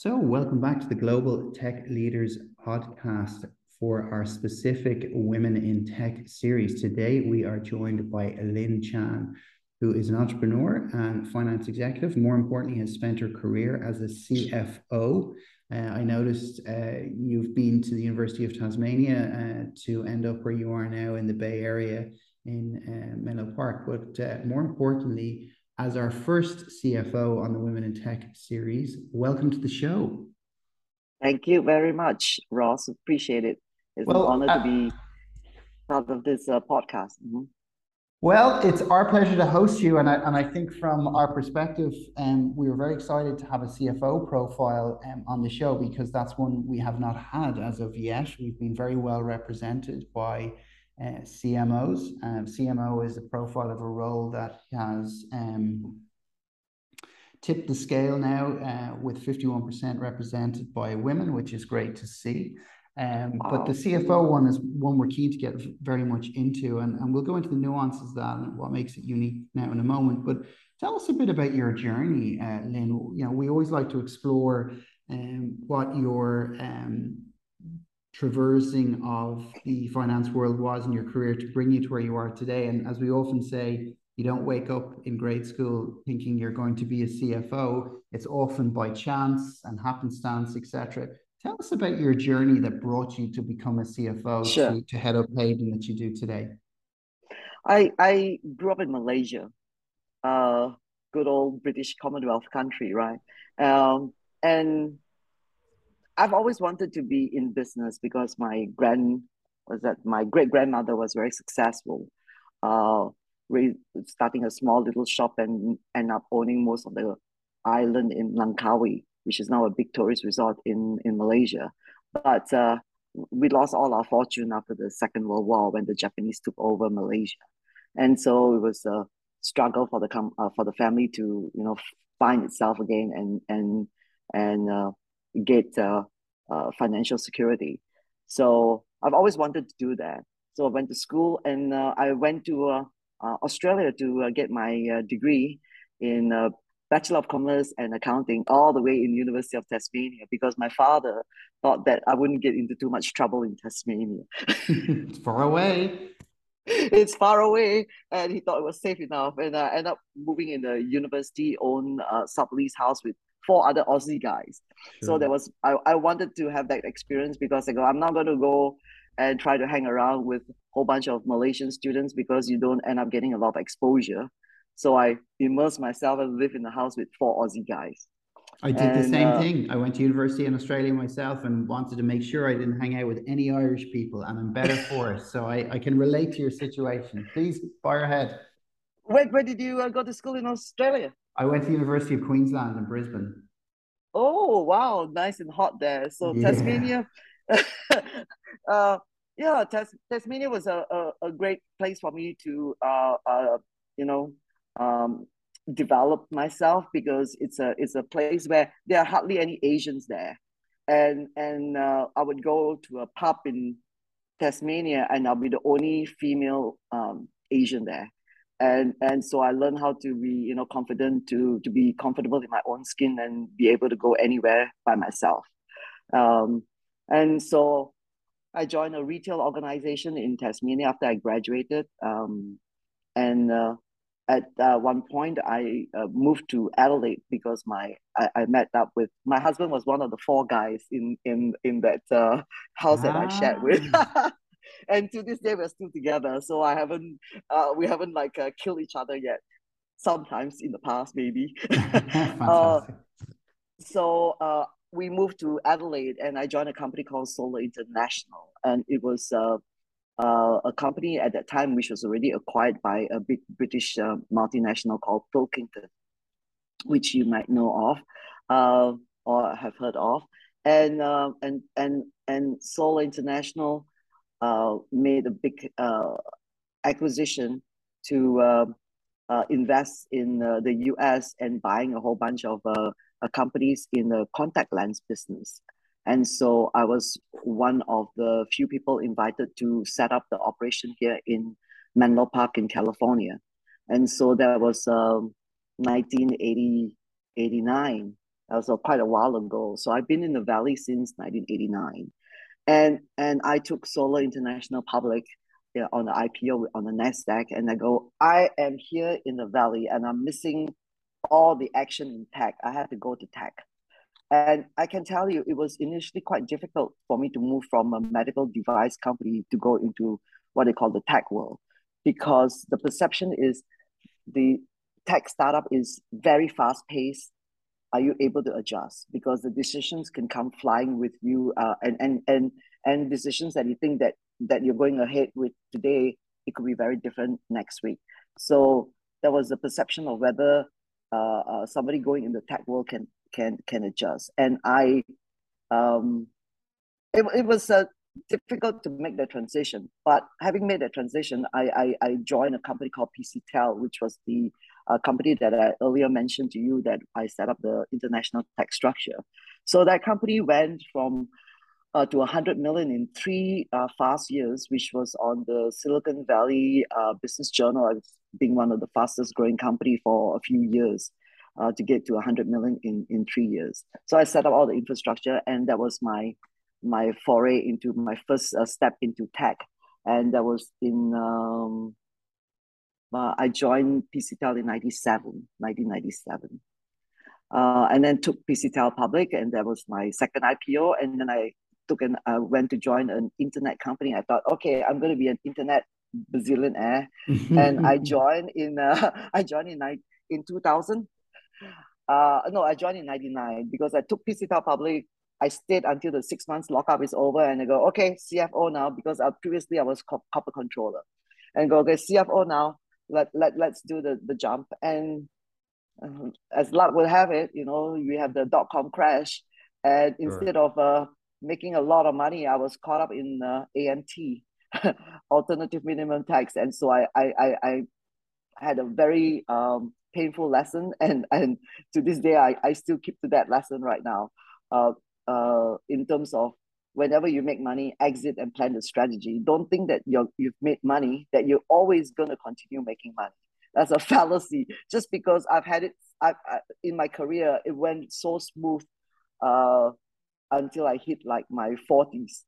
So, welcome back to the Global Tech Leaders podcast for our specific Women in Tech series. Today, we are joined by Lynn Chan, who is an entrepreneur and finance executive. More importantly, has spent her career as a CFO. Uh, I noticed uh, you've been to the University of Tasmania uh, to end up where you are now in the Bay Area in uh, Menlo Park. But uh, more importantly, as our first CFO on the Women in Tech series. Welcome to the show. Thank you very much, Ross. Appreciate it. It's well, an honor uh, to be part of this uh, podcast. Mm-hmm. Well, it's our pleasure to host you, and I, and I think from our perspective, um, we were very excited to have a CFO profile um, on the show because that's one we have not had as of yet. We've been very well represented by uh, CMOs. Um, CMO is a profile of a role that has um, tipped the scale now uh, with 51% represented by women, which is great to see. Um. But the CFO one is one we're keen to get very much into, and, and we'll go into the nuances of that and what makes it unique now in a moment. But tell us a bit about your journey, uh, Lynn. You know, we always like to explore um, what your um, traversing of the finance world was in your career to bring you to where you are today. And as we often say, you don't wake up in grade school thinking you're going to be a CFO. It's often by chance and happenstance, etc. Tell us about your journey that brought you to become a CFO sure. to, to head up Hayden that you do today. I I grew up in Malaysia, uh, good old British Commonwealth country, right? Um, and I've always wanted to be in business because my grand was that my great grandmother was very successful, uh, starting a small little shop and end up owning most of the island in Langkawi, which is now a big tourist resort in in Malaysia. But uh, we lost all our fortune after the Second World War when the Japanese took over Malaysia, and so it was a struggle for the com- uh, for the family to you know find itself again and and and uh, get uh, uh, financial security. So I've always wanted to do that. So I went to school and uh, I went to uh, uh Australia to uh, get my uh, degree in Bachelor of Commerce and Accounting all the way in University of Tasmania because my father thought that I wouldn't get into too much trouble in Tasmania. it's far away. It's far away, and he thought it was safe enough. And I ended up moving in a university-owned uh, sublease house with four other Aussie guys. Sure. So there was I, I wanted to have that experience because I go, I'm not gonna go and try to hang around with a whole bunch of Malaysian students because you don't end up getting a lot of exposure. So I immersed myself and live in the house with four Aussie guys. I did and, the same uh, thing. I went to university in Australia myself and wanted to make sure I didn't hang out with any Irish people, and I'm better for it. So I, I can relate to your situation. Please fire ahead. Where, where did you uh, go to school in Australia? I went to the University of Queensland in Brisbane. Oh wow, nice and hot there. So yeah. Tasmania, uh, yeah, Tas- Tasmania was a, a, a, great place for me to uh, uh, you know um, develop myself because it's a it's a place where there are hardly any Asians there, and and uh, I would go to a pub in Tasmania and I'll be the only female um, Asian there and and so I learned how to be you know confident to to be comfortable in my own skin and be able to go anywhere by myself, um, and so I joined a retail organization in Tasmania after I graduated, um, and uh, at uh, one point I uh, moved to Adelaide because my I, I met up with my husband was one of the four guys in in in that uh, house ah. that I shared with. And to this day we're still together. So I haven't, uh, we haven't like uh, killed each other yet. Sometimes in the past, maybe. uh, so uh, we moved to Adelaide, and I joined a company called Sola International, and it was uh, uh, a company at that time which was already acquired by a big British uh, multinational called Pilkington, which you might know of uh, or have heard of, and uh, and and and Sola International made a big uh, acquisition to uh, uh invest in uh, the US and buying a whole bunch of uh, companies in the contact lens business. And so I was one of the few people invited to set up the operation here in Menlo Park in California. And so that was um, 1989. That was quite a while ago. So I've been in the Valley since 1989. And, and I took Sola International public on the IPO on the NASDAQ. And I go, I am here in the Valley and I'm missing all the action in tech. I had to go to tech. And I can tell you, it was initially quite difficult for me to move from a medical device company to go into what they call the tech world, because the perception is the tech startup is very fast paced. Are you able to adjust? Because the decisions can come flying with you, uh, and and and and decisions that you think that that you're going ahead with today, it could be very different next week. So there was a perception of whether uh, uh, somebody going in the tech world can can can adjust. And I, um, it, it was uh, difficult to make the transition. But having made the transition, I, I, I joined a company called PCTEL, which was the uh, company that I earlier mentioned to you that I set up the international tech structure. So that company went from uh, to 100 million in three uh, fast years, which was on the Silicon Valley uh, Business Journal as being one of the fastest growing company for a few years uh, to get to 100 million in, in three years. So I set up all the infrastructure and that was my my foray into my first uh, step into tech. And that was in, um, uh, I joined PCTEL in 97, 1997. and then took PCTEL public and that was my second IPO. And then I took and I went to join an internet company. I thought, okay, I'm going to be an internet bazillionaire, and I joined in uh, I joined in in 2000. Uh, no, I joined in 99 because I took PCTEL public. I stayed until the six months lockup is over, and I go, okay, CFO now because uh, previously I was corporate controller, and go, okay, CFO now. Let let let's do the the jump. And uh, as luck would have it, you know, we have the dot com crash, and instead sure. of uh, making a lot of money, I was caught up in uh, AMT, alternative minimum tax, and so I I I, I had a very um, painful lesson, and and to this day I, I still keep to that lesson right now. Uh, uh, in terms of whenever you make money, exit and plan the strategy. Don't think that you're you've made money that you're always gonna continue making money. That's a fallacy. Just because I've had it, I, I in my career, it went so smooth. Uh, until I hit like my 40s.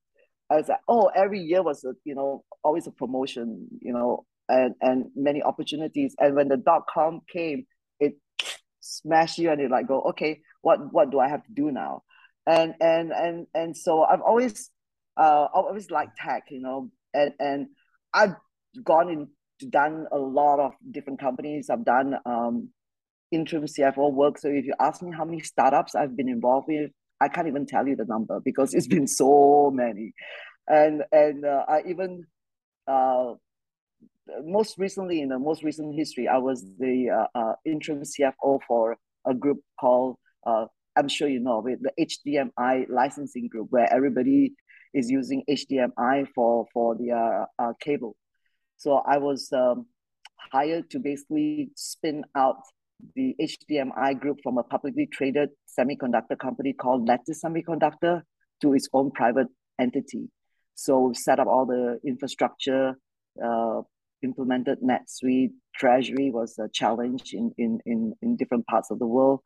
I was like, oh, every year was a, you know, always a promotion, you know, and, and many opportunities. And when the dot com came, it smashed you and you like go, okay, what what do I have to do now? And and and and so I've always uh I've always liked tech, you know, and and I've gone into done a lot of different companies. I've done um interim CFO work. So if you ask me how many startups I've been involved with, I can't even tell you the number because it's been so many, and and uh, I even uh, most recently in the most recent history, I was the uh, uh, interim CFO for a group called uh, I'm sure you know it, the HDMI licensing group, where everybody is using HDMI for for the uh, uh, cable. So I was um, hired to basically spin out the HDMI group from a publicly traded semiconductor company called Lattice Semiconductor to its own private entity. So we set up all the infrastructure, uh, implemented NetSuite. Treasury was a challenge in, in, in, in different parts of the world.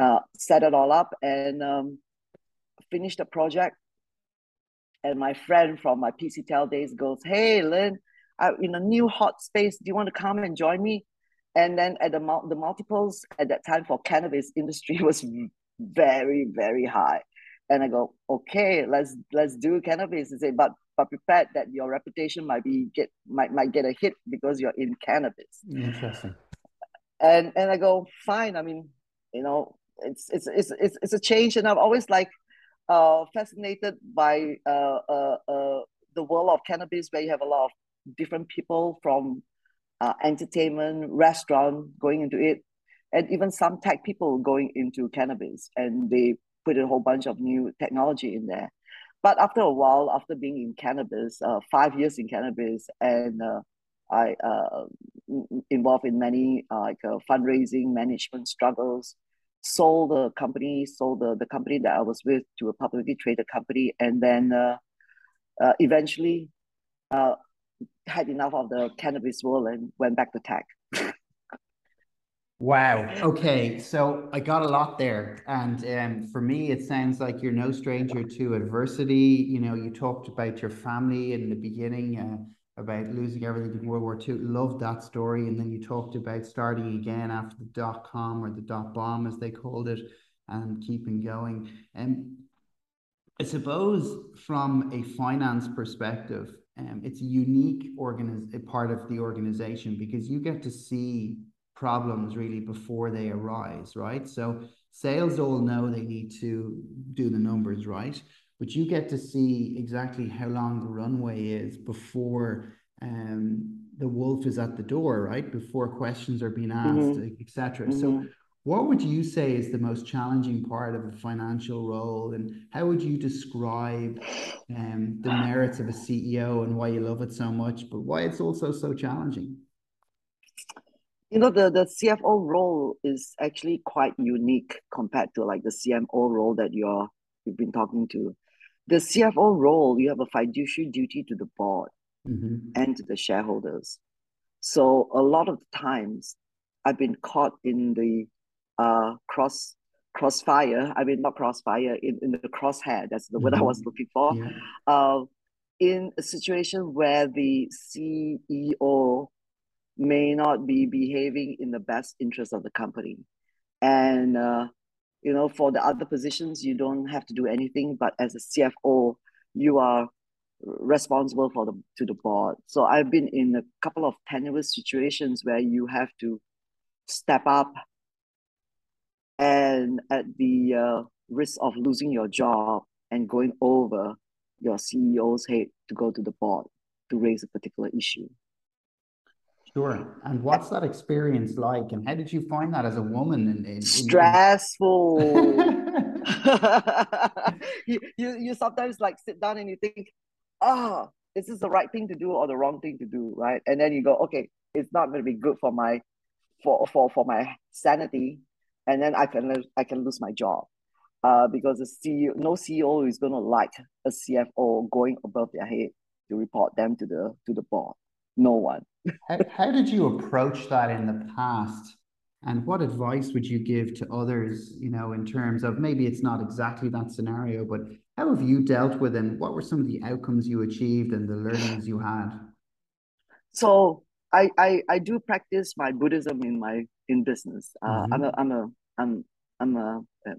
Uh, set it all up and um, finished the project. And my friend from my PCTEL days goes, hey, Lynn, I'm in a new hot space. Do you want to come and join me? and then at the the multiples at that time for cannabis industry was very very high and i go okay let's let's do cannabis and say but but prepared that your reputation might be get might might get a hit because you're in cannabis interesting and and i go fine i mean you know it's it's it's it's, a change and i've always like uh fascinated by uh, uh uh the world of cannabis where you have a lot of different people from uh, entertainment, restaurant going into it, and even some tech people going into cannabis, and they put a whole bunch of new technology in there. But after a while, after being in cannabis, uh, five years in cannabis, and uh, I uh, involved in many uh, like uh, fundraising, management struggles, sold the company, sold the, the company that I was with to a publicly traded company, and then uh, uh, eventually uh, had enough of the cannabis world and went back to tech. Wow. Okay. So I got a lot there. And um, for me, it sounds like you're no stranger to adversity. You know, you talked about your family in the beginning, uh, about losing everything in World War II. Loved that story. And then you talked about starting again after the dot com or the dot bomb, as they called it, and keeping going. And um, I suppose from a finance perspective, um, it's a unique organiz- a part of the organization because you get to see problems really before they arise, right? So sales all know they need to do the numbers right, but you get to see exactly how long the runway is before um, the wolf is at the door, right? Before questions are being asked, mm-hmm. etc. Mm-hmm. So what would you say is the most challenging part of a financial role and how would you describe um, the merits of a ceo and why you love it so much but why it's also so challenging you know the the CFO role is actually quite unique compared to like the CMO role that you're you've been talking to. The CFO role, you have a fiduciary duty to the board mm-hmm. and to the shareholders. So a lot of times, I've been caught in the uh, cross crossfire. I mean, not crossfire in, in the crosshair. That's the mm-hmm. word I was mm-hmm. looking for. Yeah. Uh, in a situation where the CEO may not be behaving in the best interest of the company. And, uh, you know, for the other positions, you don't have to do anything, but as a CFO, you are responsible for the to the board. So I've been in a couple of tenuous situations where you have to step up and at the uh, risk of losing your job and going over your CEO's head to go to the board to raise a particular issue. Sure. And what's that experience like? And how did you find that as a woman? In, in, in Stressful. you, you, you sometimes like sit down and you think, ah, oh, is this the right thing to do or the wrong thing to do? Right. And then you go, okay, it's not going to be good for my, for, for, for my sanity. And then I can, I can lose my job. Uh, because the CEO, no CEO is going to like a CFO going above their head to report them to the to the board. No one how, how did you approach that in the past? And what advice would you give to others, you know, in terms of maybe it's not exactly that scenario, but how have you dealt with and what were some of the outcomes you achieved and the learnings you had? So I I, I do practice my Buddhism in my in business. Uh, mm-hmm. I'm a I'm a I'm I'm a, a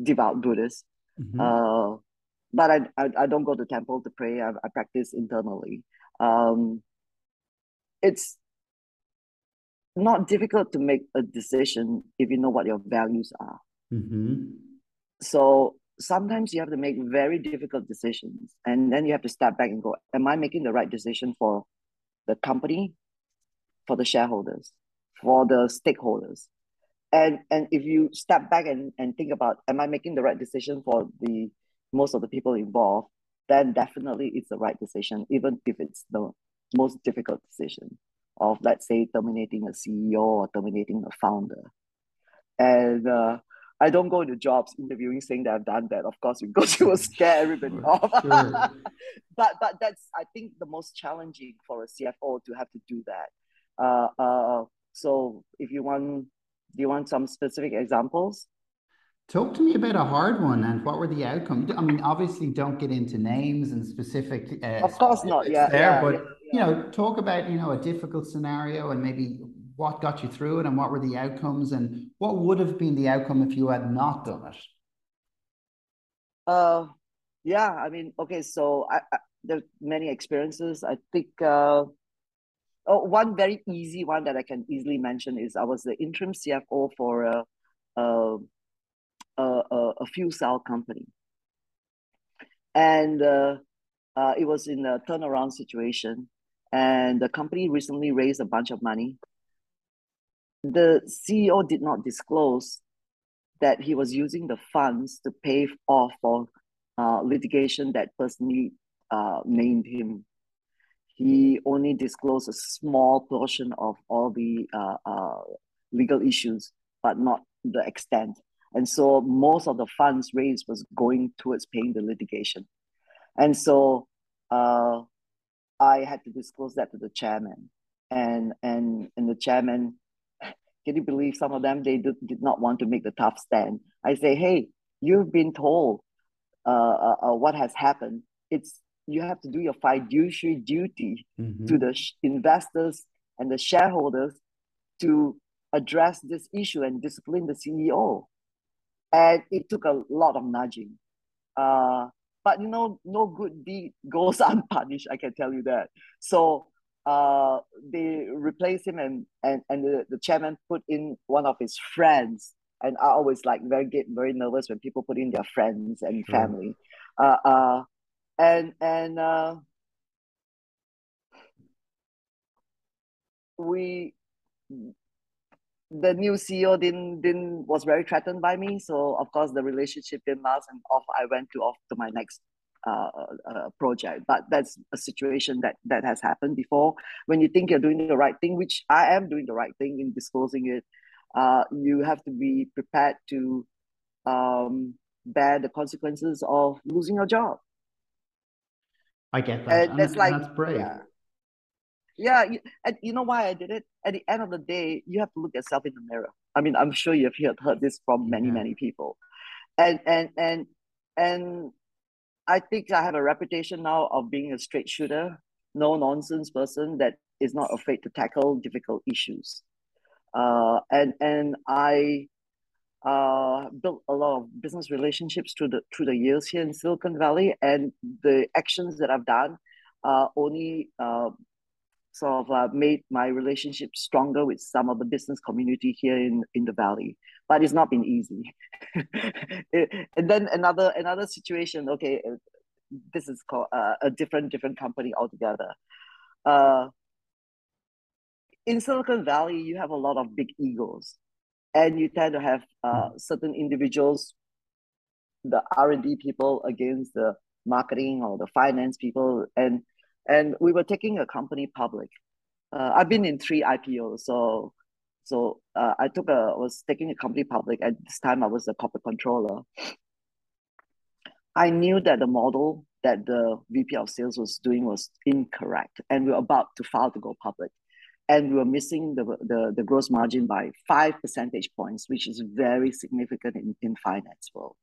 devout Buddhist. Mm-hmm. Uh, but I, I I don't go to temple to pray. I, I practice internally. Um, it's not difficult to make a decision if you know what your values are. Mm-hmm. So sometimes you have to make very difficult decisions, and then you have to step back and go, Am I making the right decision for the company, for the shareholders, for the stakeholders? And, and if you step back and, and think about, Am I making the right decision for the most of the people involved? Then definitely it's the right decision, even if it's the most difficult decision of, let's say, terminating a CEO or terminating a founder. And uh, I don't go into jobs interviewing saying that I've done that, of course, because it will scare everybody off. But but that's I think the most challenging for a CFO to have to do that. Uh, uh, so if you want, do you want some specific examples? Talk to me about a hard one and what were the outcomes? I mean, obviously, don't get into names and specific. Uh, of course not. Yeah, there, yeah, but yeah, you know, talk about you know a difficult scenario and maybe what got you through it and what were the outcomes and what would have been the outcome if you had not done it. Uh, yeah. I mean, okay. So I, I there are many experiences. I think. Uh, Oh, one very easy one that I can easily mention is I was the interim CFO for a, a a, a, a fuel cell company. And uh, uh, it was in a turnaround situation. And the company recently raised a bunch of money. The CEO did not disclose that he was using the funds to pay off for uh, litigation that personally uh, named him. He only disclosed a small portion of all the uh, uh, legal issues, but not the extent. And so most of the funds raised was going towards paying the litigation. And so uh, I had to disclose that to the chairman. And, and, and the chairman, can you believe some of them they did, did not want to make the tough stand? I say, hey, you've been told uh, uh, uh what has happened. It's you have to do your fiduciary duty mm-hmm. to the sh- investors and the shareholders to address this issue and discipline the CEO. And it took a lot of nudging. Uh, but you know, no good deed goes unpunished, I can tell you that. So uh, they replaced him and, and, and the, the chairman put in one of his friends. And I always like very get very nervous when people put in their friends and family. Uh, uh, and and uh, we the new CEO didn't didn't was very threatened by me. So of course the relationship didn't last, and off I went to off to my next uh, uh, project. But that's a situation that that has happened before. When you think you're doing the right thing, which I am doing the right thing in disclosing it, uh, you have to be prepared to um, bear the consequences of losing your job. I get that. And, that's like that's brave. Yeah. Yeah, and you know why I did it? At the end of the day, you have to look yourself in the mirror. I mean, I'm sure you've heard, heard this from many, yeah. many people. And and and and I think I have a reputation now of being a straight shooter, no nonsense person that is not afraid to tackle difficult issues. Uh, and and I uh, built a lot of business relationships through the through the years here in Silicon Valley, and the actions that I've done uh, only uh, sort of uh, made my relationship stronger with some of the business community here in in the valley. But it's not been easy. and then another another situation. Okay, uh, this is called uh, a different different company altogether. Uh, in Silicon Valley, you have a lot of big egos and you tend to have uh, hmm. certain individuals the r&d people against the marketing or the finance people and and we were taking a company public. Uh, i've been in three ipos so so uh, i took a was taking a company public. At this time i was the corporate controller. I knew that the model that the vp of sales was doing was incorrect and we were about to file to go public. And we were missing the, the, the gross margin by five percentage points, which is very significant in, in finance world.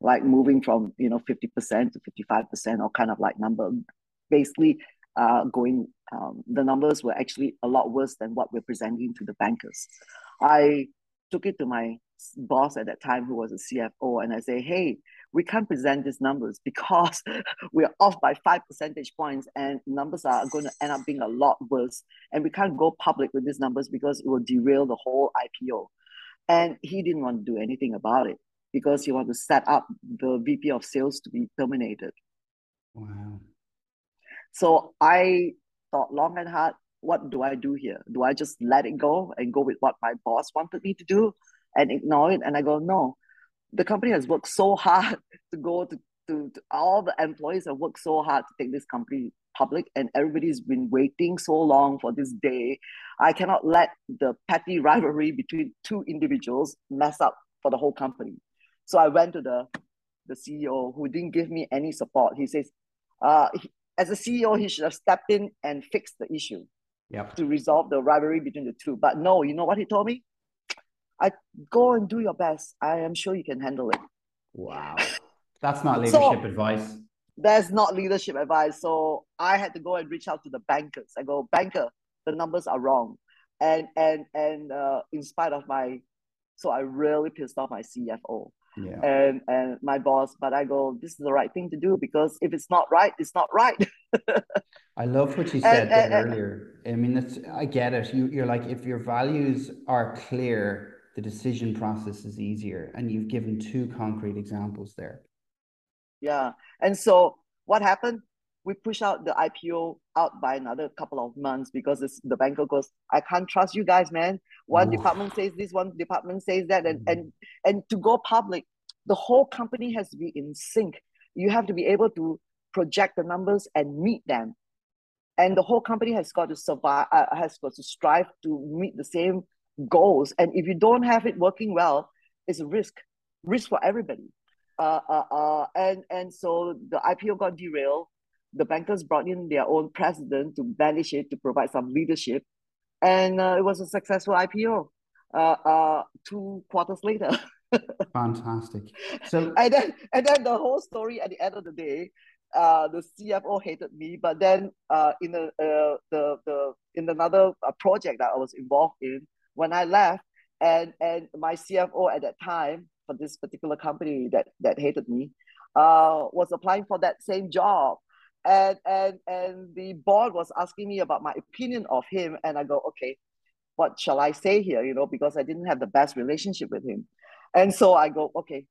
Like moving from you know 50% to 55% or kind of like number, basically uh, going um, the numbers were actually a lot worse than what we're presenting to the bankers. I took it to my boss at that time, who was a CFO, and I say, hey, we can't present these numbers because we're off by five percentage points and numbers are going to end up being a lot worse. And we can't go public with these numbers because it will derail the whole IPO. And he didn't want to do anything about it because he wanted to set up the VP of sales to be terminated. Wow. So I thought long and hard, what do I do here? Do I just let it go and go with what my boss wanted me to do and ignore it? And I go, no, the company has worked so hard to go to, to, to, all the employees have worked so hard to take this company public and everybody's been waiting so long for this day i cannot let the petty rivalry between two individuals mess up for the whole company so i went to the the ceo who didn't give me any support he says uh, as a ceo he should have stepped in and fixed the issue yep. to resolve the rivalry between the two but no you know what he told me I go and do your best. I am sure you can handle it. Wow. That's not leadership so, advice. That's not leadership advice. So I had to go and reach out to the bankers. I go, banker, the numbers are wrong. And and and uh, in spite of my so I really pissed off my CFO. Yeah. And and my boss, but I go, this is the right thing to do because if it's not right, it's not right. I love what you said and, and, earlier. I mean, it's, I get it. You, you're like, if your values are clear, the decision process is easier. And you've given two concrete examples there. Yeah. And so what happened? We push out the IPO out by another couple of months because the banker goes, I can't trust you guys, man. One Ooh. department says this, one department says that, and, mm-hmm. and and to go public, the whole company has to be in sync. You have to be able to project the numbers and meet them and the whole company has got to survive uh, has got to strive to meet the same goals. And if you don't have it working well, it's a risk, risk for everybody. Uh, uh, uh, and and so the IPO got derailed. The bankers brought in their own president to manage it to provide some leadership, and uh, it was a successful IPO. uh, uh, two quarters later. Fantastic. So and then and then the whole story at the end of the day, uh, the CFO hated me. But then uh, in the uh, the the in another uh, project that I was involved in, when I left, and and my CFO at that time for this particular company that that hated me, uh, was applying for that same job. And, and and the board was asking me about my opinion of him and i go okay what shall i say here you know because i didn't have the best relationship with him and so I go, okay,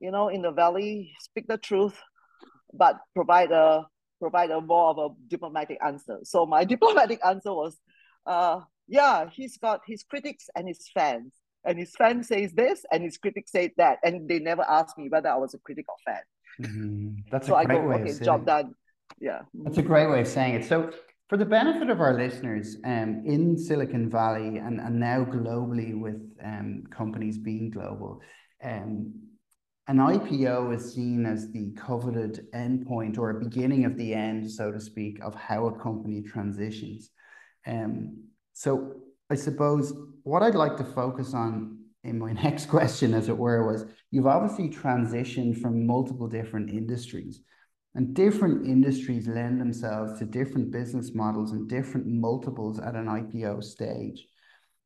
you know, in the valley, speak the truth, but provide a provide a more of a diplomatic answer. So my diplomatic answer was, uh, yeah, he's got his critics and his fans. And his fan says this, and his critics say that, and they never asked me whether I was a critic or fan. Mm-hmm. That's so a great I go, way okay, job done. Yeah, that's a great way of saying it. So, for the benefit of our listeners, um, in Silicon Valley and, and now globally with um, companies being global, um, an IPO is seen as the coveted endpoint or a beginning of the end, so to speak, of how a company transitions. Um, so I suppose what I'd like to focus on in my next question, as it were, was you've obviously transitioned from multiple different industries. And different industries lend themselves to different business models and different multiples at an IPO stage.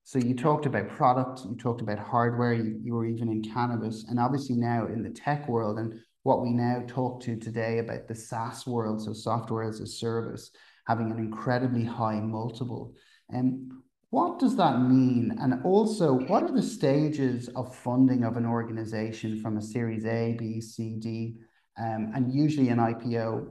So you talked about product, you talked about hardware, you, you were even in cannabis, and obviously now in the tech world, and what we now talk to today about the SaaS world, so software as a service, having an incredibly high multiple. And what does that mean? And also, what are the stages of funding of an organization from a Series A, B, C, D? Um, and usually an IPO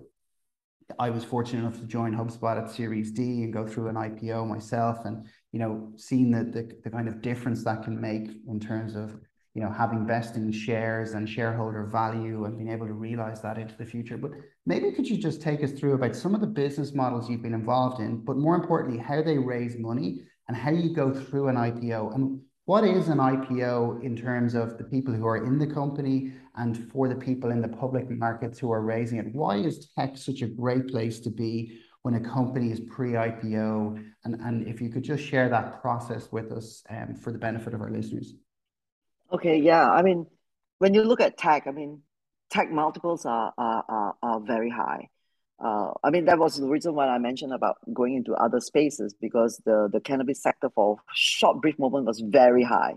I was fortunate enough to join HubSpot at Series D and go through an IPO myself, and you know, seeing the, the the kind of difference that can make in terms of you know having vesting shares and shareholder value and being able to realize that into the future. But maybe could you just take us through about some of the business models you've been involved in, but more importantly, how they raise money and how you go through an IPO and what is an IPO in terms of the people who are in the company and for the people in the public markets who are raising it? Why is tech such a great place to be when a company is pre-IPO? And, and if you could just share that process with us um, for the benefit of our listeners. Okay, yeah. I mean, when you look at tech, I mean, tech multiples are, are, are, are very high. Uh, I mean, that was the reason why I mentioned about going into other spaces because the, the cannabis sector for short, brief moment was very high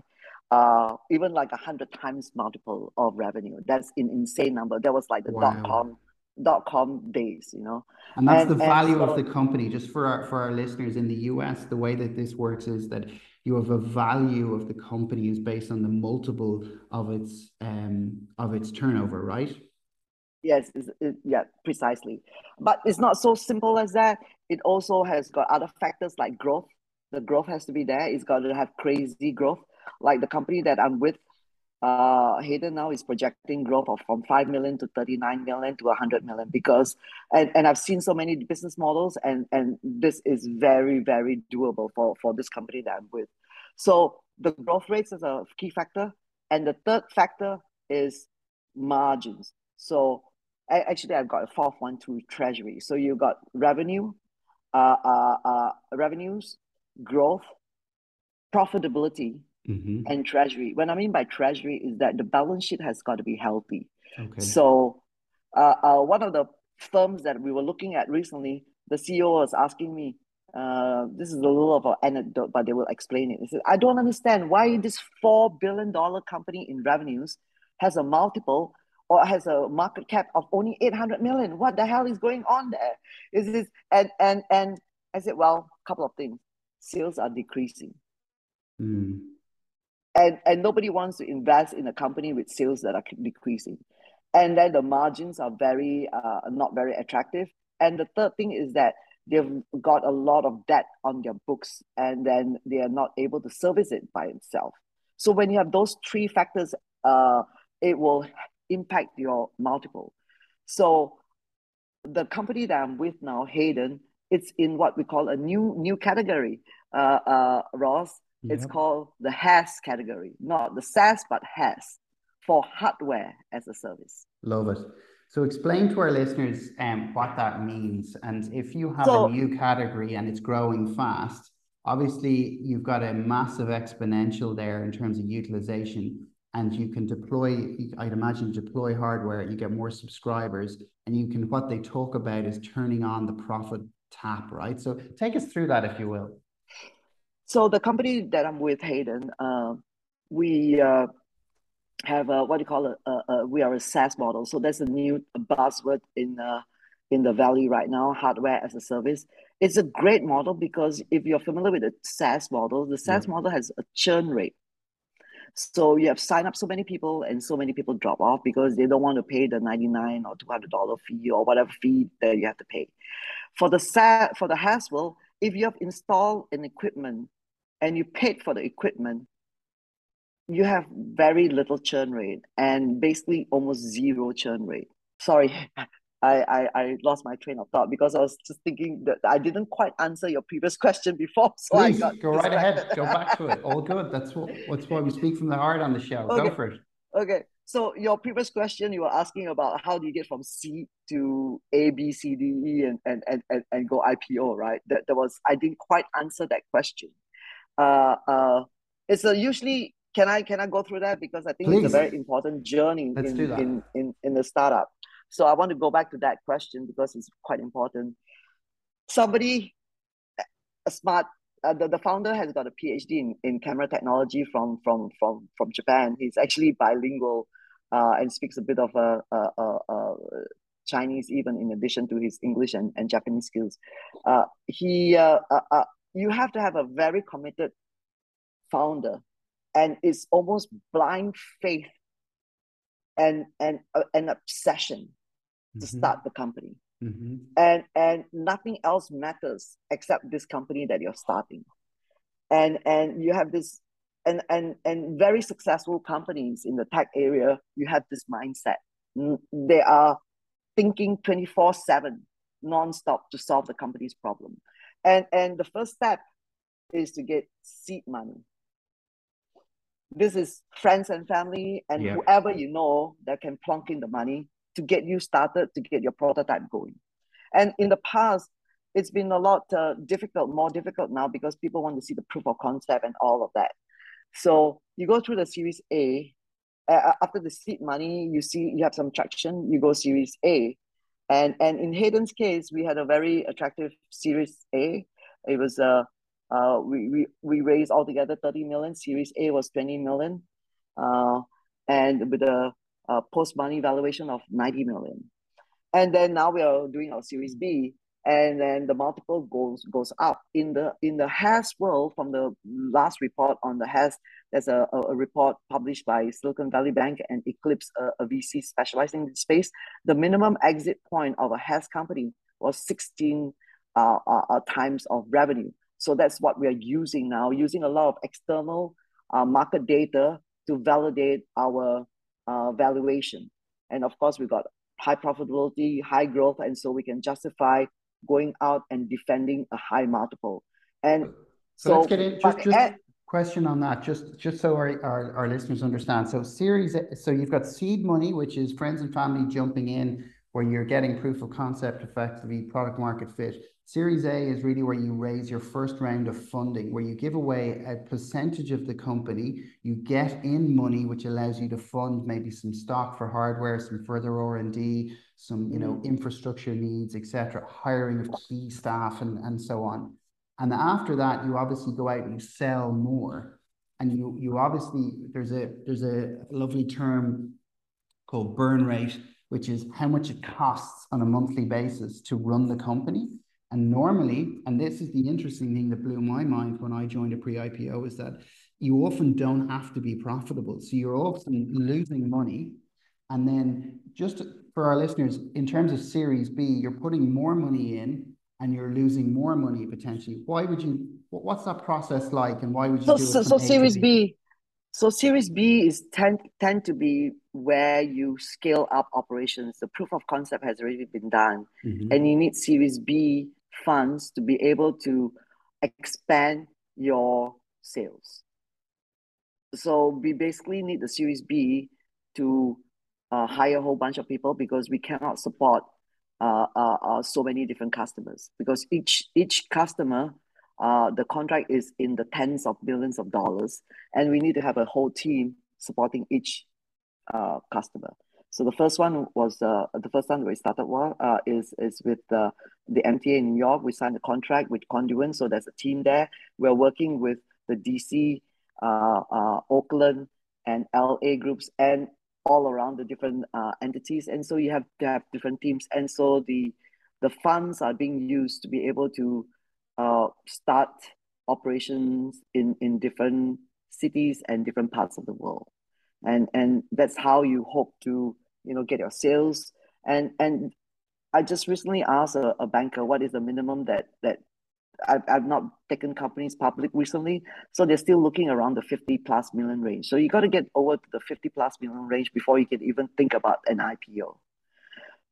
uh, even like a hundred times multiple of revenue. That's an insane number. That was like the wow. dot com dot com days, you know. And that's and, the value so, of the company. Just for our for our listeners in the US, the way that this works is that you have a value of the company is based on the multiple of its um of its turnover, right? Yes, it, yeah, precisely. But it's not so simple as that. It also has got other factors like growth. The growth has to be there. It's got to have crazy growth like the company that I'm with, uh, Hayden now is projecting growth of from 5 million to 39 million to 100 million because, and, and I've seen so many business models and, and this is very, very doable for, for this company that I'm with. So the growth rates is a key factor. And the third factor is margins. So actually, I've got a fourth one to treasury. So you got revenue, uh, uh, uh, revenues, growth, profitability, mm-hmm. and treasury. What I mean by treasury is that the balance sheet has got to be healthy. Okay. So, uh, uh, one of the firms that we were looking at recently, the CEO was asking me, uh, this is a little of an anecdote, but they will explain it. He said, I don't understand why this $4 billion company in revenues has a multiple or has a market cap of only 800 million. What the hell is going on there? Is this, and, and, and I said, well, a couple of things. Sales are decreasing. Mm and and nobody wants to invest in a company with sales that are decreasing and then the margins are very uh, not very attractive and the third thing is that they've got a lot of debt on their books and then they are not able to service it by itself so when you have those three factors uh, it will impact your multiple so the company that i'm with now hayden it's in what we call a new new category uh, uh, ross Yep. It's called the HaaS category, not the SaaS, but HaaS for hardware as a service. Love it. So explain to our listeners um, what that means. And if you have so, a new category and it's growing fast, obviously you've got a massive exponential there in terms of utilization and you can deploy i'd imagine deploy hardware you get more subscribers and you can what they talk about is turning on the profit tap right? So take us through that if you will. So the company that i'm with hayden uh, we uh, have a, what do you call it? Uh, uh, we are a saas model. So that's a new buzzword in uh, in the valley right now hardware as a service. It's a great model because if you're familiar with the saas model the saas yeah. model has a churn rate so you have signed up so many people and so many people drop off because they don't want to pay the 99 or $200 fee or whatever fee that you have to pay. For the SAT, for the Haswell, if you have installed an equipment and you paid for the equipment, you have very little churn rate and basically almost zero churn rate. Sorry, I, I, I lost my train of thought because I was just thinking that I didn't quite answer your previous question before. So Please, go distracted. right ahead. Go back to it. All good. That's what that's why we speak from the heart on the show. Okay. Go for it. Okay. So your previous question, you were asking about how do you get from C to A, B, C, D, E, and and and and, and go IPO, right? That, that was I didn't quite answer that question. Uh, uh, it's a usually can I can I go through that because I think Please. it's a very important journey Let's in, in in in the startup. So I want to go back to that question because it's quite important. Somebody, a smart, uh, the, the founder has got a PhD in, in camera technology from, from, from, from Japan. He's actually bilingual uh, and speaks a bit of a, a, a, a Chinese even in addition to his English and, and Japanese skills. Uh, he, uh, uh, uh, you have to have a very committed founder and it's almost blind faith and and uh, an obsession mm-hmm. to start the company. Mm-hmm. and and nothing else matters except this company that you're starting. And and you have this and and and very successful companies in the tech area you have this mindset. They are thinking 24 7 non-stop to solve the company's problem. And and the first step is to get seed money this is friends and family and yeah. whoever you know that can plunk in the money to get you started to get your prototype going. And in the past it's been a lot uh, difficult more difficult now because people want to see the proof of concept and all of that. So you go through the series a uh, after the seed money you see you have some traction you go series a. And and in hayden's case we had a very attractive series a. It was a uh, we, we, we raised altogether 30 million. Series A was 20 million. Uh, and with a, a post money valuation of 90 million. And then now we are doing our Series B, and then the multiple goes goes up in the in the HaaS world. From the last report on the HaaS, there's a, a, a report published by Silicon Valley Bank and Eclipse, a, a VC specializing in space. The minimum exit point of a HaaS company was 16 uh, uh, uh times of revenue. So that's what we are using now, using a lot of external uh, market data to validate our uh, valuation. And of course, we've got high profitability, high growth, and so we can justify going out and defending a high multiple. And so, so let's get in. Just, just at, question on that, just just so our, our, our listeners understand. So series, so you've got seed money, which is friends and family jumping in, where you're getting proof of concept, effectively product market fit. Series A is really where you raise your first round of funding, where you give away a percentage of the company, you get in money, which allows you to fund maybe some stock for hardware, some further R and D, some you know mm. infrastructure needs, etc., hiring of key staff, and and so on. And after that, you obviously go out and you sell more, and you you obviously there's a there's a lovely term called burn rate, which is how much it costs on a monthly basis to run the company. And normally, and this is the interesting thing that blew my mind when I joined a pre-IPO, is that you often don't have to be profitable. So you're often losing money. And then just for our listeners, in terms of Series B, you're putting more money in and you're losing more money potentially. Why would you, what's that process like and why would you so, do so, it? So Series B, so Series B is tend, tend to be where you scale up operations. The proof of concept has already been done mm-hmm. and you need Series B funds to be able to expand your sales. So we basically need the Series B to uh, hire a whole bunch of people because we cannot support uh, uh, uh, so many different customers because each each customer uh, the contract is in the tens of millions of dollars, and we need to have a whole team supporting each uh, customer. So the first one was uh, the first time we started well, uh, is is with the the MTA in New York. We signed a contract with Conduent, so there's a team there. We're working with the DC, uh, uh, Oakland, and LA groups, and all around the different uh, entities. And so you have to have different teams, and so the the funds are being used to be able to uh, start operations in in different cities and different parts of the world and and that's how you hope to you know get your sales. And and i just recently asked a, a banker what is the minimum that that I've, I've not taken companies public recently? So they're still looking around the 50 plus million range. So you got to get over to the 50 plus million range before you can even think about an ipo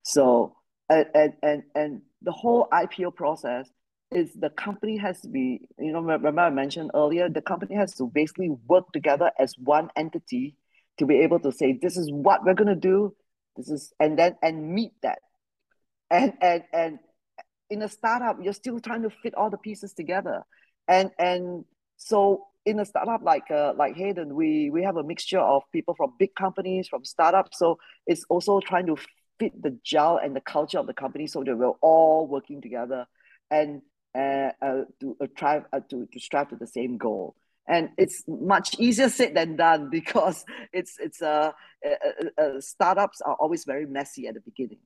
so and and and, and the whole ipo process is the company has to be you know remember i mentioned earlier the company has to basically work together as one entity to be able to say this is what we're going to do this is and then and meet that. And and and in a startup you're still trying to fit all the pieces together. And and so in a startup like uh, like Hayden, we we have a mixture of people from big companies, from startups. So it's also trying to fit the gel and the culture of the company so that we're all working together and uh, uh, to uh, try uh, to to strive to the same goal and it's much easier said than done because it's it's a, uh, startups are always very messy at the beginning.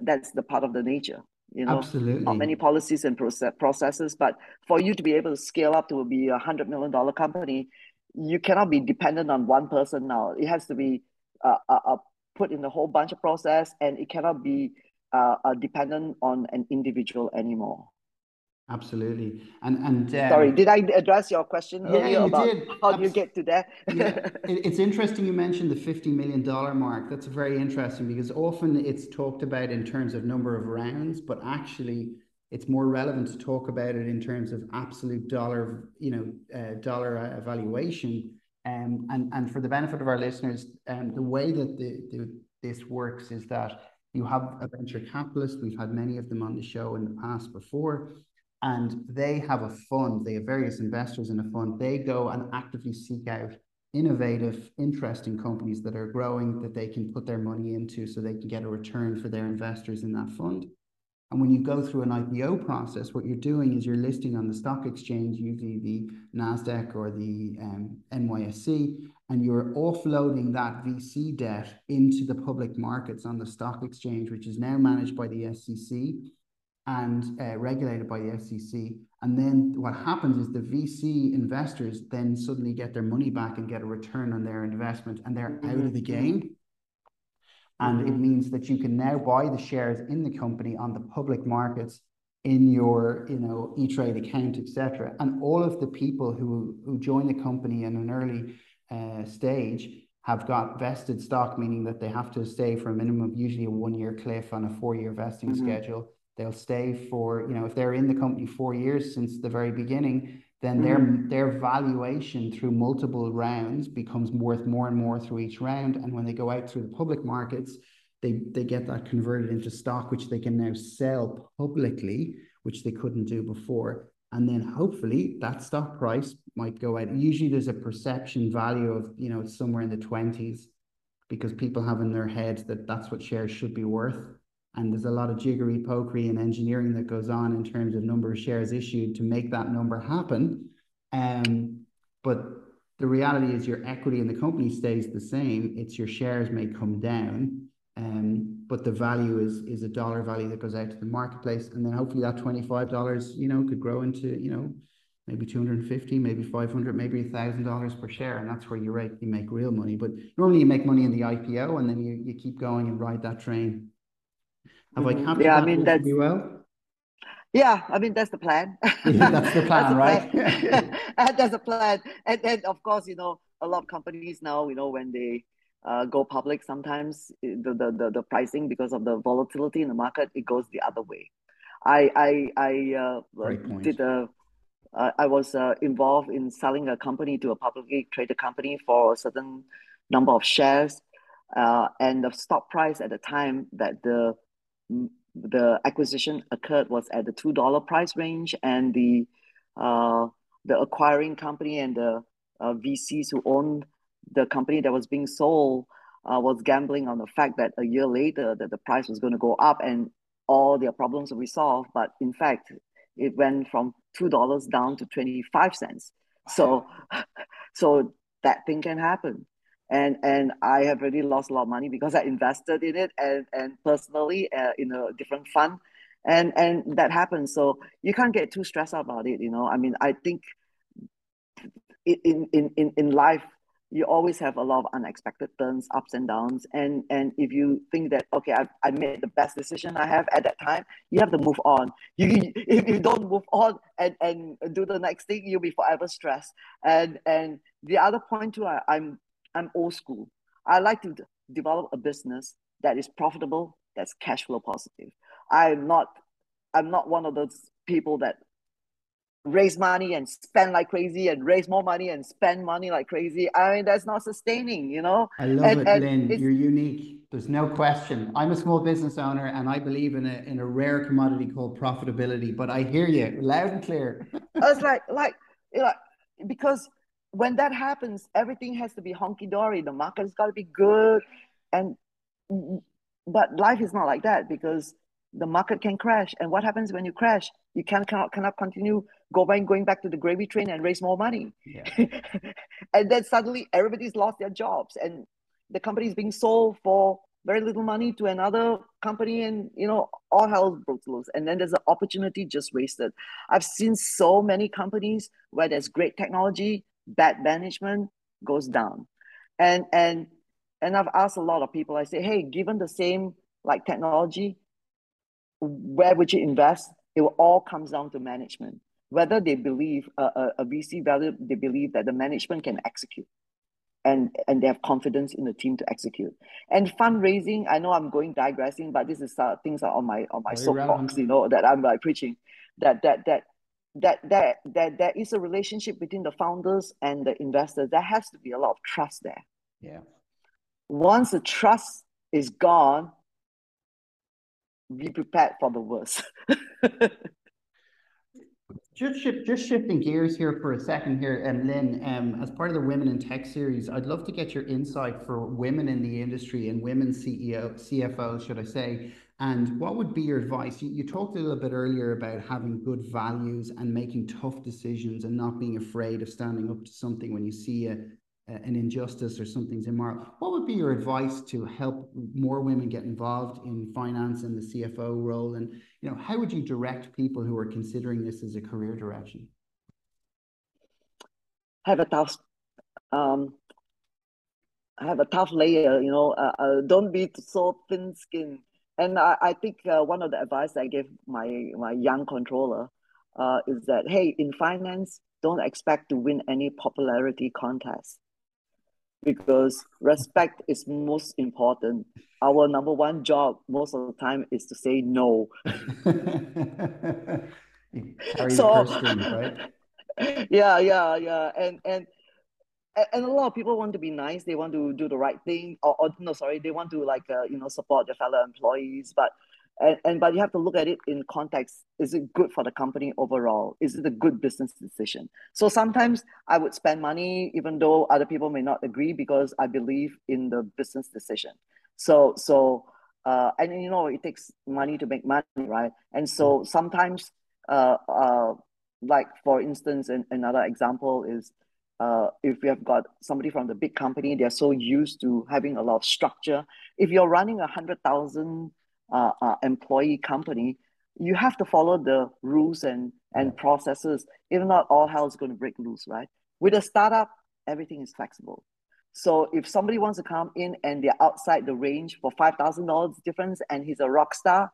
That's the part of the nature you know. Absolutely. not many policies and process, processes but for you to be able to scale up to be a hundred million dollar company you cannot be dependent on one person now. It has to be uh, uh, uh put in a whole bunch of process and it cannot be uh, dependent on an individual anymore Absolutely. And and um, sorry, did I address your question yeah, earlier you about did. how do you get to that? yeah. It's interesting you mentioned the $50 million mark. That's very interesting because often it's talked about in terms of number of rounds, but actually it's more relevant to talk about it in terms of absolute dollar, you know, uh, dollar uh, valuation. Um, and, and for the benefit of our listeners, um, the way that the, the, this works is that you have a venture capitalist. We've had many of them on the show in the past before and they have a fund, they have various investors in a fund. They go and actively seek out innovative, interesting companies that are growing that they can put their money into so they can get a return for their investors in that fund. And when you go through an IPO process, what you're doing is you're listing on the stock exchange, usually the NASDAQ or the um, NYSE, and you're offloading that VC debt into the public markets on the stock exchange, which is now managed by the SEC and uh, regulated by the SEC. And then what happens is the VC investors then suddenly get their money back and get a return on their investment, and they're out of the mm-hmm. game. And it means that you can now buy the shares in the company on the public markets in your, you know, E-Trade account, etc. And all of the people who who join the company in an early uh, stage have got vested stock, meaning that they have to stay for a minimum of usually a one-year cliff on a four-year vesting mm-hmm. schedule They'll stay for, you know, if they're in the company four years since the very beginning, then their mm-hmm. their valuation through multiple rounds becomes worth more and more through each round. And when they go out through the public markets, they they get that converted into stock, which they can now sell publicly, which they couldn't do before. And then hopefully that stock price might go out. Usually there's a perception value of, you know, somewhere in the 20s because people have in their head that that's what shares should be worth and there's a lot of jiggery pokery and engineering that goes on in terms of number of shares issued to make that number happen. Um, but the reality is your equity in the company stays the same. It's your shares may come down, um, but the value is is a dollar value that goes out to the marketplace, and then hopefully that twenty five dollars, you know, could grow into you know maybe 250 maybe 500 maybe $1000 per share and that's where you, rate, you make real money but normally you make money in the ipo and then you, you keep going and ride that train have I mm-hmm. captured yeah, I mean, that's, well? Yeah, I mean that's the plan. That's the plan, that's right? And that's a plan. And then of course, you know, a lot of companies now, you know, when they uh, go public, sometimes the, the, the, the, pricing because of the volatility in the market, it goes the other way. I I I uh, did a uh, I was uh, involved in selling a company to a publicly traded company for a certain number of shares, uh, and the stock price at the time that the the acquisition occurred was at the two dollar price range, and the uh, the acquiring company and the uh, VCs who owned the company that was being sold uh, was gambling on the fact that a year later that the price was going to go up and all their problems will be solved. But in fact, it went from two dollars down to twenty five cents. So, so that thing can happen. And and I have already lost a lot of money because I invested in it and and personally uh, in a different fund, and and that happens. So you can't get too stressed out about it. You know, I mean, I think in in in in life you always have a lot of unexpected turns, ups and downs. And and if you think that okay, I, I made the best decision I have at that time, you have to move on. You if you don't move on and, and do the next thing, you'll be forever stressed. And and the other point too, I, I'm I'm old school. I like to develop a business that is profitable, that's cash flow positive. I'm not I'm not one of those people that raise money and spend like crazy and raise more money and spend money like crazy. I mean, that's not sustaining, you know? I love and, it, and Lynn. You're unique. There's no question. I'm a small business owner and I believe in a in a rare commodity called profitability, but I hear you loud and clear. it's like like like because when that happens, everything has to be honky dory. The market's got to be good, and but life is not like that because the market can crash. And what happens when you crash? You can, cannot cannot continue going going back to the gravy train and raise more money. Yeah. and then suddenly everybody's lost their jobs and the company is being sold for very little money to another company and you know all hell broke loose and then there's an opportunity just wasted i've seen so many companies where there's great technology bad management goes down and and and i've asked a lot of people i say hey given the same like technology where would you invest? It will all comes down to management. Whether they believe uh, a, a VC value, they believe that the management can execute and, and they have confidence in the team to execute. And fundraising, I know I'm going digressing, but this is uh, things are on my on my soapbox, you know, that I'm like preaching. That that that that that that there is a relationship between the founders and the investors. There has to be a lot of trust there. Yeah. Once the trust is gone, be prepared for the worst. just, shift, just shifting gears here for a second here, and Lynn, um, as part of the Women in Tech series, I'd love to get your insight for women in the industry and women CEO, CFOs, should I say, and what would be your advice? You, you talked a little bit earlier about having good values and making tough decisions and not being afraid of standing up to something when you see a, an injustice or something's immoral. What would be your advice to help more women get involved in finance and the CFO role? And you know, how would you direct people who are considering this as a career direction? Have a tough, um, have a tough layer. You know, uh, uh, don't be so thin-skinned. And I, I think uh, one of the advice I gave my my young controller uh, is that hey, in finance, don't expect to win any popularity contest because respect is most important. Our number one job most of the time is to say no. so, right? Yeah, yeah, yeah. And and and a lot of people want to be nice. They want to do the right thing, or, or no, sorry, they want to like uh, you know support their fellow employees. But and, and but you have to look at it in context is it good for the company overall is it a good business decision so sometimes i would spend money even though other people may not agree because i believe in the business decision so so uh, and you know it takes money to make money right and so sometimes uh, uh, like for instance in, another example is uh, if you have got somebody from the big company, they're so used to having a lot of structure. If you're running a hundred thousand uh, uh, employee company, you have to follow the rules and, and processes. If not, all hell is going to break loose, right? With a startup, everything is flexible. So if somebody wants to come in and they're outside the range for five thousand dollars difference, and he's a rock star,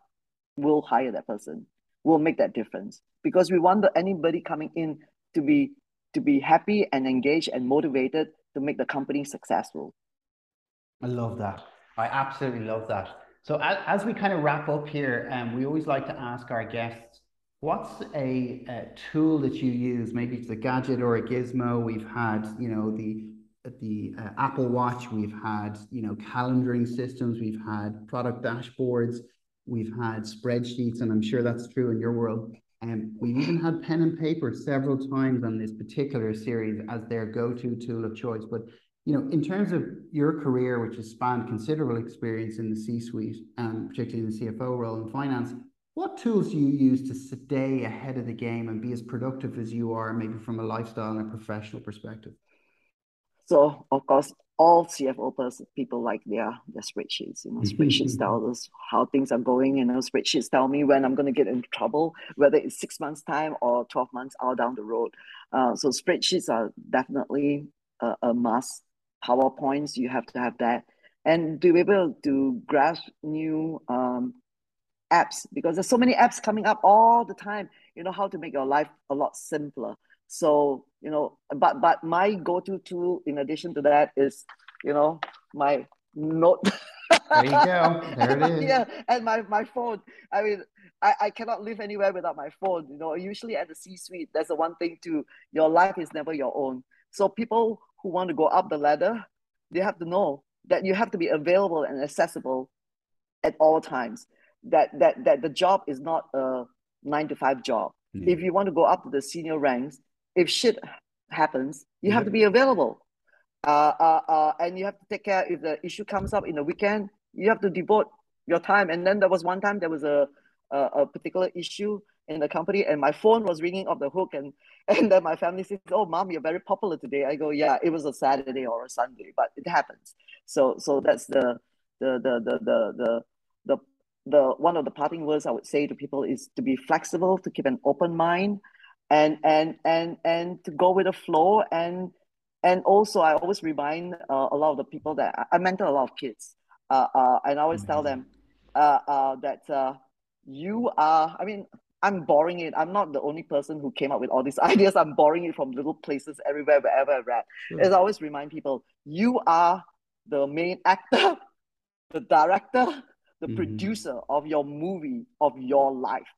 we'll hire that person. We'll make that difference because we want the, anybody coming in to be to be happy and engaged and motivated to make the company successful. I love that. I absolutely love that. So as, as we kind of wrap up here, um, we always like to ask our guests, what's a, a tool that you use? Maybe it's a gadget or a gizmo. We've had, you know, the the uh, Apple Watch. We've had, you know, calendaring systems. We've had product dashboards. We've had spreadsheets, and I'm sure that's true in your world. And we've even had pen and paper several times on this particular series as their go-to tool of choice. But you know, in terms of your career, which has spanned considerable experience in the C-suite and particularly in the CFO role in finance, what tools do you use to stay ahead of the game and be as productive as you are, maybe from a lifestyle and a professional perspective? So of course, all CFO person, people like their their spreadsheets. You know, spreadsheets tell us how things are going. You know, spreadsheets tell me when I'm going to get into trouble, whether it's six months time or twelve months out down the road. Uh, so spreadsheets are definitely a, a must. PowerPoints, you have to have that, and to be able to grasp new um, apps because there's so many apps coming up all the time. You know how to make your life a lot simpler. So, you know, but but my go-to tool in addition to that is, you know, my note. there you go. There it is. yeah, and my, my phone. I mean, I, I cannot live anywhere without my phone. You know, usually at the C-suite, that's the one thing too. Your life is never your own. So people who want to go up the ladder, they have to know that you have to be available and accessible at all times. That that that the job is not a nine to five job. Mm. If you want to go up to the senior ranks, if shit happens, you yeah. have to be available. Uh, uh, uh, and you have to take care if the issue comes up in the weekend, you have to devote your time. And then there was one time there was a, a, a particular issue in the company and my phone was ringing off the hook and and then my family says oh mom you're very popular today i go yeah it was a saturday or a sunday but it happens so so that's the the the the the the, the, the one of the parting words i would say to people is to be flexible to keep an open mind and and and and to go with the flow and and also I always remind uh, a lot of the people that I, I mentor a lot of kids, uh, uh, and I always mm-hmm. tell them uh, uh, that uh, you are. I mean, I'm borrowing it. I'm not the only person who came up with all these ideas. I'm borrowing it from little places everywhere, wherever I read. Sure. As I always remind people, you are the main actor, the director, the mm-hmm. producer of your movie of your life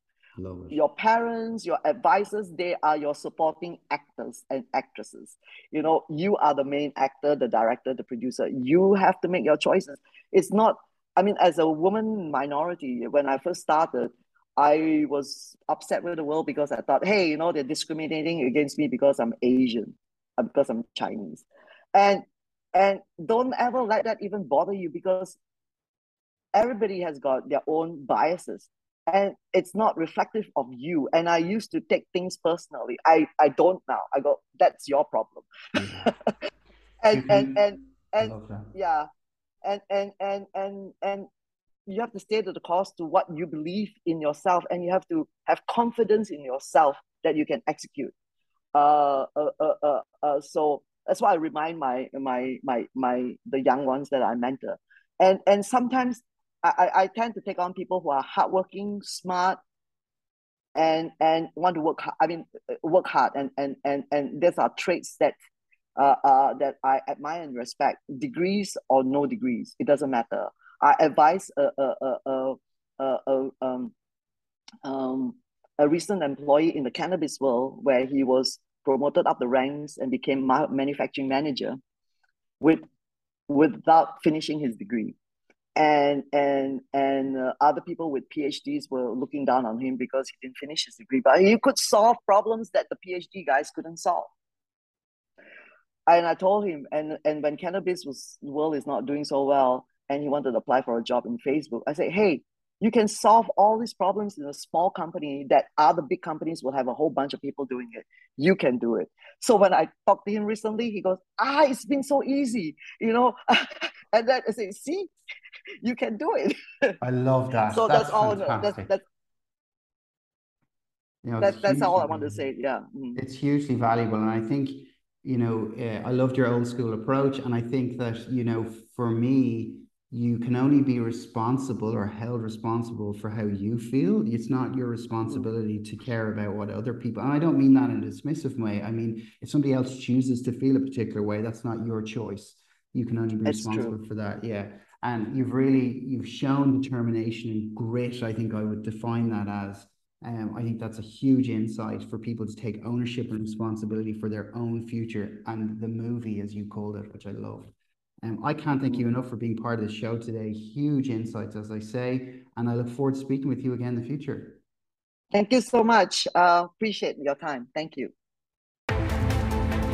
your parents, your advisors, they are your supporting actors and actresses. You know, you are the main actor, the director, the producer. You have to make your choices. It's not, I mean, as a woman minority, when I first started, I was upset with the world because I thought, hey, you know, they're discriminating against me because I'm Asian, uh, because I'm Chinese. And and don't ever let that even bother you because everybody has got their own biases and it's not reflective of you. And i used to take things personally. I i don't now. I go that's your problem. Yeah. and, mm-hmm. and and and yeah. And and and and and you have to stay to the course to what you believe in yourself and you have to have confidence in yourself that you can execute. Uh, uh, uh, uh, uh so that's why i remind my my my my the young ones that i mentor. And and sometimes I, I tend to take on people who are hardworking, smart, and and want to work hard. I mean, work hard, and and and and these are traits that uh, uh, that I admire and respect. Degrees or no degrees, it doesn't matter. I advise a a a a, a, a um, um, a recent employee in the cannabis world where he was promoted up the ranks and became manufacturing manager with without finishing his degree and and and uh, other people with phds were looking down on him because he didn't finish his degree. But he could solve problems that the phd guys couldn't solve. And i told him and and when cannabis was world is not doing so well and he wanted to apply for a job in facebook i said hey you can solve all these problems in a small company that other big companies will have a whole bunch of people doing it. You can do it. So when i talked to him recently he goes ah it's been so easy you know? And then i say see you can do it. I love that. So that's, that's all. That's, that's, you know, that, that's all I want to say. Yeah. Mm. It's hugely valuable. And I think, you know, uh, I loved your old school approach. And I think that, you know, for me, you can only be responsible or held responsible for how you feel. It's not your responsibility to care about what other people. And I don't mean that in a dismissive way. I mean, if somebody else chooses to feel a particular way, that's not your choice. You can only be that's responsible true. for that. Yeah and you've really you've shown determination and grit i think i would define that as um, i think that's a huge insight for people to take ownership and responsibility for their own future and the movie as you called it which i loved um, i can't thank you enough for being part of the show today huge insights as i say and i look forward to speaking with you again in the future Thank you so much. Uh, appreciate your time. Thank you.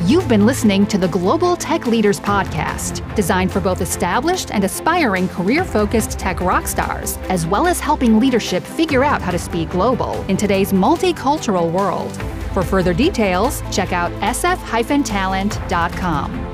You've been listening to the Global Tech Leaders Podcast, designed for both established and aspiring career focused tech rock stars, as well as helping leadership figure out how to speak global in today's multicultural world. For further details, check out sf talent.com.